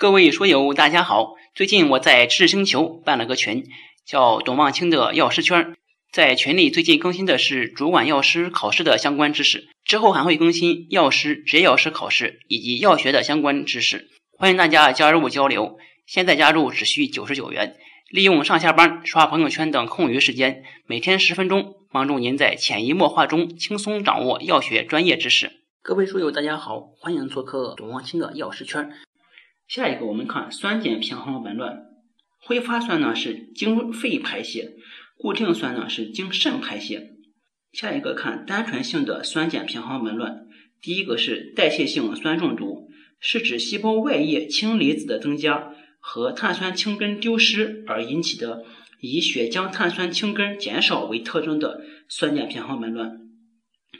各位书友，大家好！最近我在知识星球办了个群，叫“董望清的药师圈”。在群里最近更新的是主管药师考试的相关知识，之后还会更新药师、职业药师考试以及药学的相关知识。欢迎大家加入交流。现在加入只需九十九元，利用上下班、刷朋友圈等空余时间，每天十分钟，帮助您在潜移默化中轻松掌握药学专业知识。各位书友，大家好，欢迎做客董望清的药师圈。下一个，我们看酸碱平衡紊乱。挥发酸呢是经肺排泄，固定酸呢是经肾排泄。下一个看单纯性的酸碱平衡紊乱。第一个是代谢性酸中毒，是指细胞外液氢离子的增加和碳酸氢根丢失而引起的，以血浆碳酸氢根减少为特征的酸碱平衡紊乱。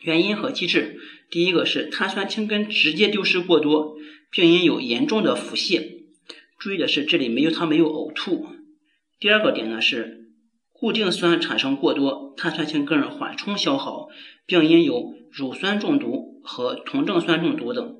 原因和机制，第一个是碳酸氢根直接丢失过多。病因有严重的腹泻，注意的是这里没有它没有呕吐。第二个点呢是固定酸产生过多，碳酸氢根缓冲消耗，病因有乳酸中毒和酮症酸中毒等。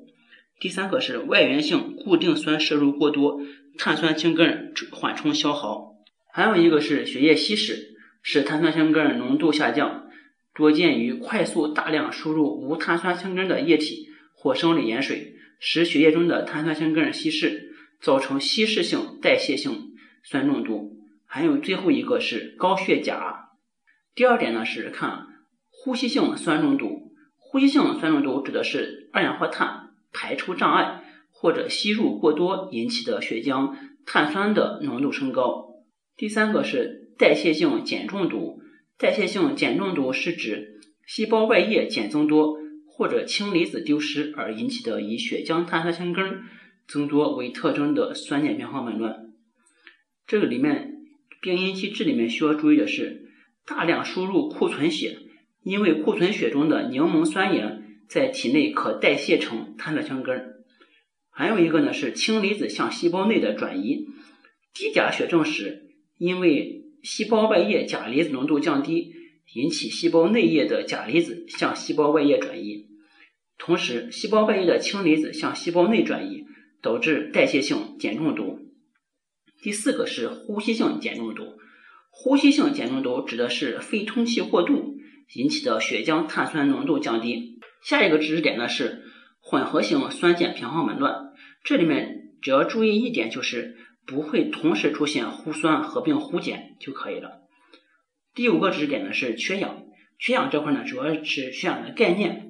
第三个是外源性固定酸摄入过多，碳酸氢根缓冲消耗。还有一个是血液稀释，使碳酸氢根浓度下降，多见于快速大量输入无碳酸氢根的液体或生理盐水。使血液中的碳酸氢根稀释，造成稀释性代谢性酸中毒。还有最后一个是高血钾。第二点呢是看呼吸性酸中毒。呼吸性酸中毒指的是二氧化碳排出障碍或者吸入过多引起的血浆碳酸的浓度升高。第三个是代谢性碱中毒。代谢性碱中毒是指细胞外液碱增多。或者氢离子丢失而引起的以血浆碳酸氢根增多为特征的酸碱平衡紊乱。这个里面病因机制里面需要注意的是，大量输入库存血，因为库存血中的柠檬酸盐在体内可代谢成碳酸氢根。还有一个呢是氢离子向细胞内的转移，低钾血症时，因为细胞外液钾离子浓度降低，引起细胞内液的钾离子向细胞外液转移。同时，细胞外液的氢离子向细胞内转移，导致代谢性碱中毒。第四个是呼吸性碱中毒。呼吸性碱中毒指的是肺通气过度引起的血浆碳酸浓度降低。下一个知识点呢是混合型酸碱平衡紊乱。这里面只要注意一点，就是不会同时出现呼酸合并呼碱就可以了。第五个知识点呢是缺氧。缺氧这块呢主要是缺氧的概念。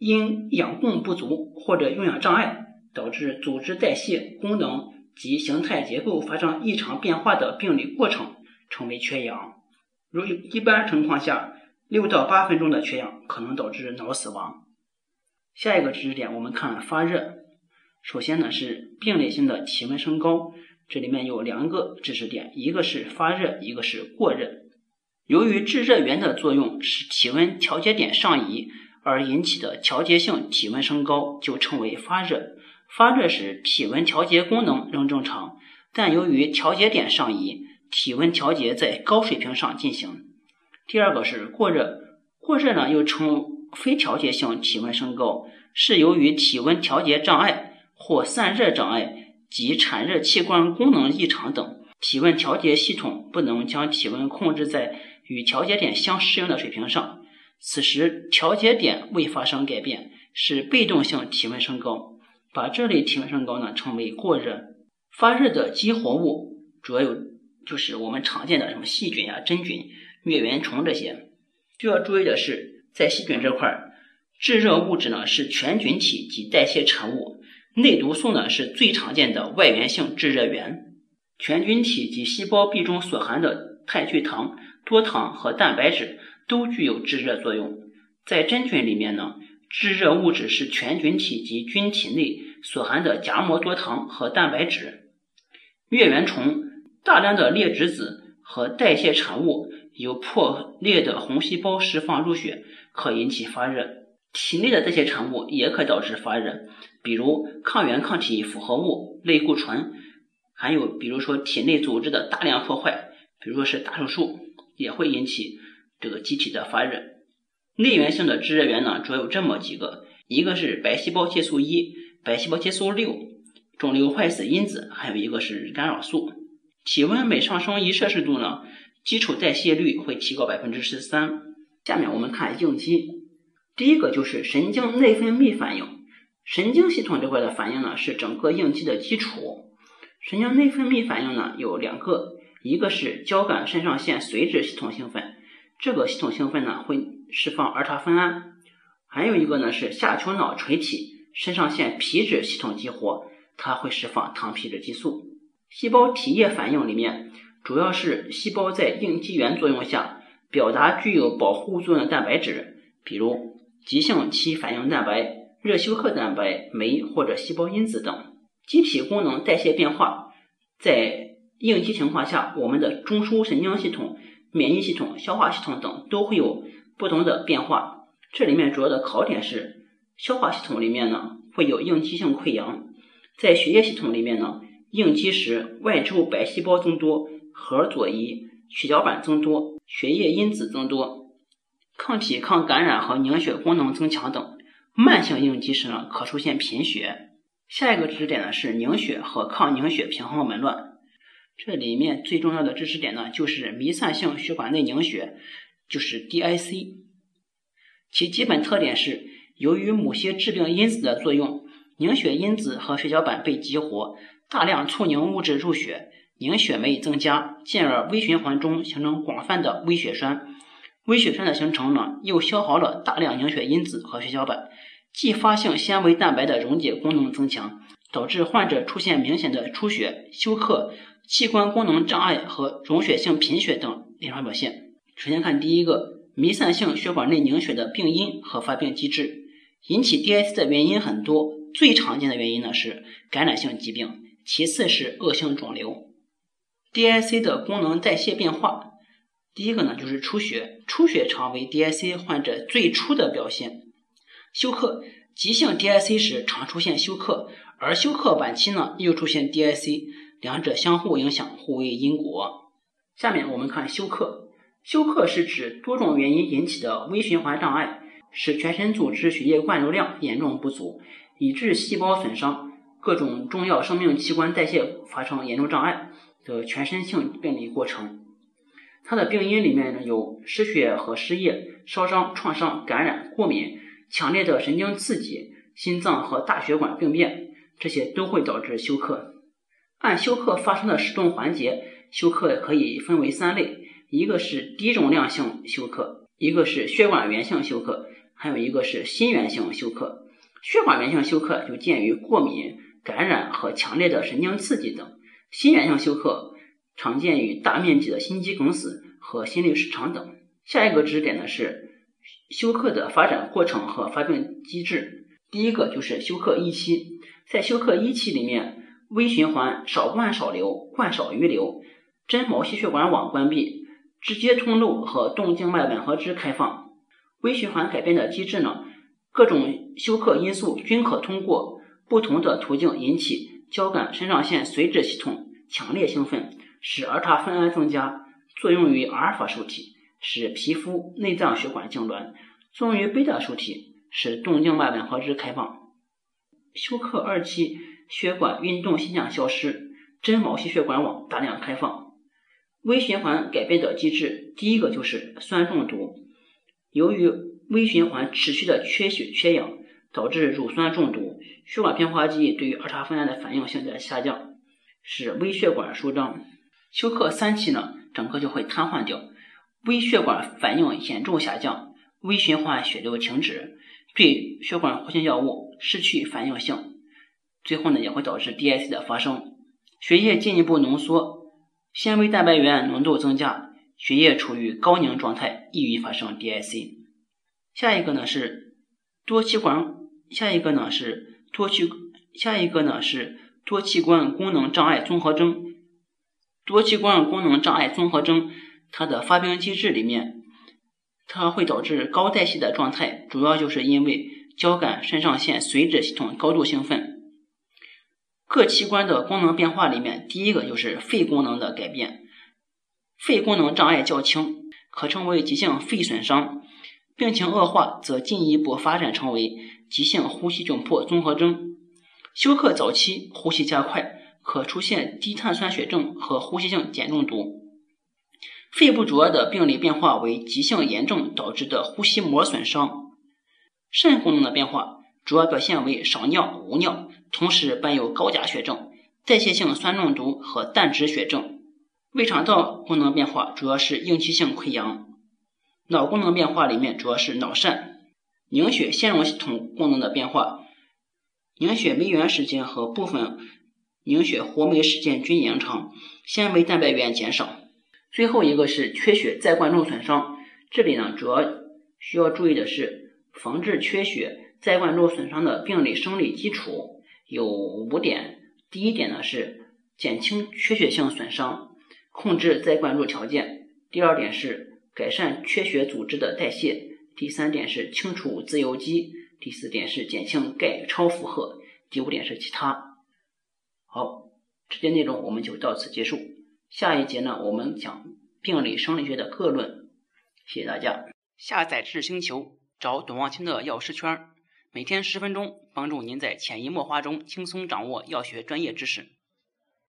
因氧供不足或者用氧障碍导致组织代谢功能及形态结构发生异常变化的病理过程，称为缺氧。如一般情况下，六到八分钟的缺氧可能导致脑死亡。下一个知识点，我们看发热。首先呢是病理性的体温升高，这里面有两个知识点，一个是发热，一个是过热。由于制热源的作用，使体温调节点上移。而引起的调节性体温升高就称为发热。发热时体温调节功能仍正常，但由于调节点上移，体温调节在高水平上进行。第二个是过热，过热呢又称非调节性体温升高，是由于体温调节障碍或散热障碍及产热器官功能异常等，体温调节系统不能将体温控制在与调节点相适应的水平上。此时调节点未发生改变，是被动性体温升高。把这类体温升高呢称为过热。发热的激活物主要有就是我们常见的什么细菌呀、真菌、疟原虫这些。需要注意的是，在细菌这块儿，制热物质呢是全菌体及代谢产物，内毒素呢是最常见的外源性制热源。全菌体及细胞壁中所含的肽聚糖、多糖和蛋白质。都具有制热作用。在真菌里面呢，制热物质是全菌体及菌体内所含的荚膜多糖和蛋白质。疟原虫大量的裂殖子和代谢产物由破裂的红细胞释放入血，可引起发热。体内的代谢产物也可导致发热，比如抗原抗体复合物、类固醇，还有比如说体内组织的大量破坏，比如说是大手术，也会引起。这个机体的发热，内源性的制热源呢，主要有这么几个，一个是白细胞介素一、白细胞介素六、肿瘤坏死因子，还有一个是干扰素。体温每上升一摄氏度呢，基础代谢率会提高百分之十三。下面我们看应激，第一个就是神经内分泌反应。神经系统这块的反应呢，是整个应激的基础。神经内分泌反应呢有两个，一个是交感肾上腺髓质系统兴奋，这个系统兴奋呢会释放儿茶酚胺；还有一个呢是下丘脑垂体肾上腺皮质系统激活，它会释放糖皮质激素。细胞体液反应里面，主要是细胞在应激源作用下表达具有保护作用的蛋白质，比如急性期反应蛋白。热休克蛋白、酶或者细胞因子等机体功能代谢变化，在应激情况下，我们的中枢神经系统、免疫系统、消化系统等都会有不同的变化。这里面主要的考点是消化系统里面呢会有应激性溃疡，在血液系统里面呢应激时外周白细胞增多、核左移、血小板增多、血液因子增多、抗体抗感染和凝血功能增强等。慢性应激时呢，可出现贫血。下一个知识点呢是凝血和抗凝血平衡紊乱。这里面最重要的知识点呢就是弥散性血管内凝血，就是 DIC。其基本特点是，由于某些致病因子的作用，凝血因子和血小板被激活，大量促凝物质入血，凝血酶增加，进而微循环中形成广泛的微血栓。微血栓的形成呢，又消耗了大量凝血因子和血小板，继发性纤维蛋白的溶解功能增强，导致患者出现明显的出血、休克、器官功能障碍和溶血性贫血等临床表现。首先看第一个，弥散性血管内凝血的病因和发病机制。引起 DIC 的原因很多，最常见的原因呢是感染性疾病，其次是恶性肿瘤。DIC 的功能代谢变化。第一个呢，就是出血，出血常为 DIC 患者最初的表现。休克，急性 DIC 时常出现休克，而休克晚期呢又出现 DIC，两者相互影响，互为因果。下面我们看休克，休克是指多种原因引起的微循环障碍，使全身组织血液灌流量严重不足，以致细胞损伤，各种重要生命器官代谢发生严重障碍的全身性病理过程。它的病因里面呢有失血和失液、烧伤、创伤、感染、过敏、强烈的神经刺激、心脏和大血管病变，这些都会导致休克。按休克发生的时钟环节，休克可以分为三类：一个是低重量性休克，一个是血管源性休克，还有一个是心源性休克。血管源性休克就见于过敏、感染和强烈的神经刺激等；心源性休克。常见于大面积的心肌梗死和心律失常等。下一个知识点呢是休克的发展过程和发病机制。第一个就是休克一期，在休克一期里面，微循环少灌少流，灌少于流，真毛细血管网关闭，直接通路和动静脉吻合支开放。微循环改变的机制呢，各种休克因素均可通过不同的途径引起交感肾上腺髓质系统强烈兴奋。使儿茶酚胺增加，作用于阿尔法受体，使皮肤、内脏血管痉挛；作用于贝塔受体，使动静脉吻合支开放。休克二期，血管运动现象消失，真毛细血管网大量开放。微循环改变的机制，第一个就是酸中毒。由于微循环持续的缺血缺氧，导致乳酸中毒，血管平滑肌对于儿茶酚胺的反应性在下降，使微血管舒张。休克三期呢，整个就会瘫痪掉，微血管反应严重下降，微循环血流停止，对血管活性药物失去反应性，最后呢也会导致 DIC 的发生，血液进一步浓缩，纤维蛋白原浓度增加，血液处于高凝状态，易于发生 DIC。下一个呢是多器官，下一个呢是多器，下一个呢是多器官功能障碍综合征。多器官功能障碍综合征，它的发病机制里面，它会导致高代谢的状态，主要就是因为交感肾上腺髓质系统高度兴奋。各器官的功能变化里面，第一个就是肺功能的改变，肺功能障碍较轻，可称为急性肺损伤，病情恶化则进一步发展成为急性呼吸窘迫综合征。休克早期呼吸加快，可出现低碳酸血症和呼吸性碱中毒。肺部主要的病理变化为急性炎症导致的呼吸膜损伤。肾功能的变化主要表现为少尿、无尿，同时伴有高钾血症、代谢性酸中毒和氮质血症。胃肠道功能变化主要是应激性溃疡。脑功能变化里面主要是脑疝。凝血纤溶系统功能的变化。凝血酶原时间和部分凝血活酶时间均延长，纤维蛋白原减少。最后一个是缺血再灌注损伤，这里呢主要需要注意的是防治缺血再灌注损伤的病理生理基础有五点。第一点呢是减轻缺血性损伤，控制再灌注条件。第二点是改善缺血组织的代谢。第三点是清除自由基。第四点是减轻钙超负荷，第五点是其他。好，这节内容我们就到此结束。下一节呢，我们讲病理生理学的各论。谢谢大家。下载智星球，找董望清的药师圈，每天十分钟，帮助您在潜移默化中轻松掌握药学专业知识。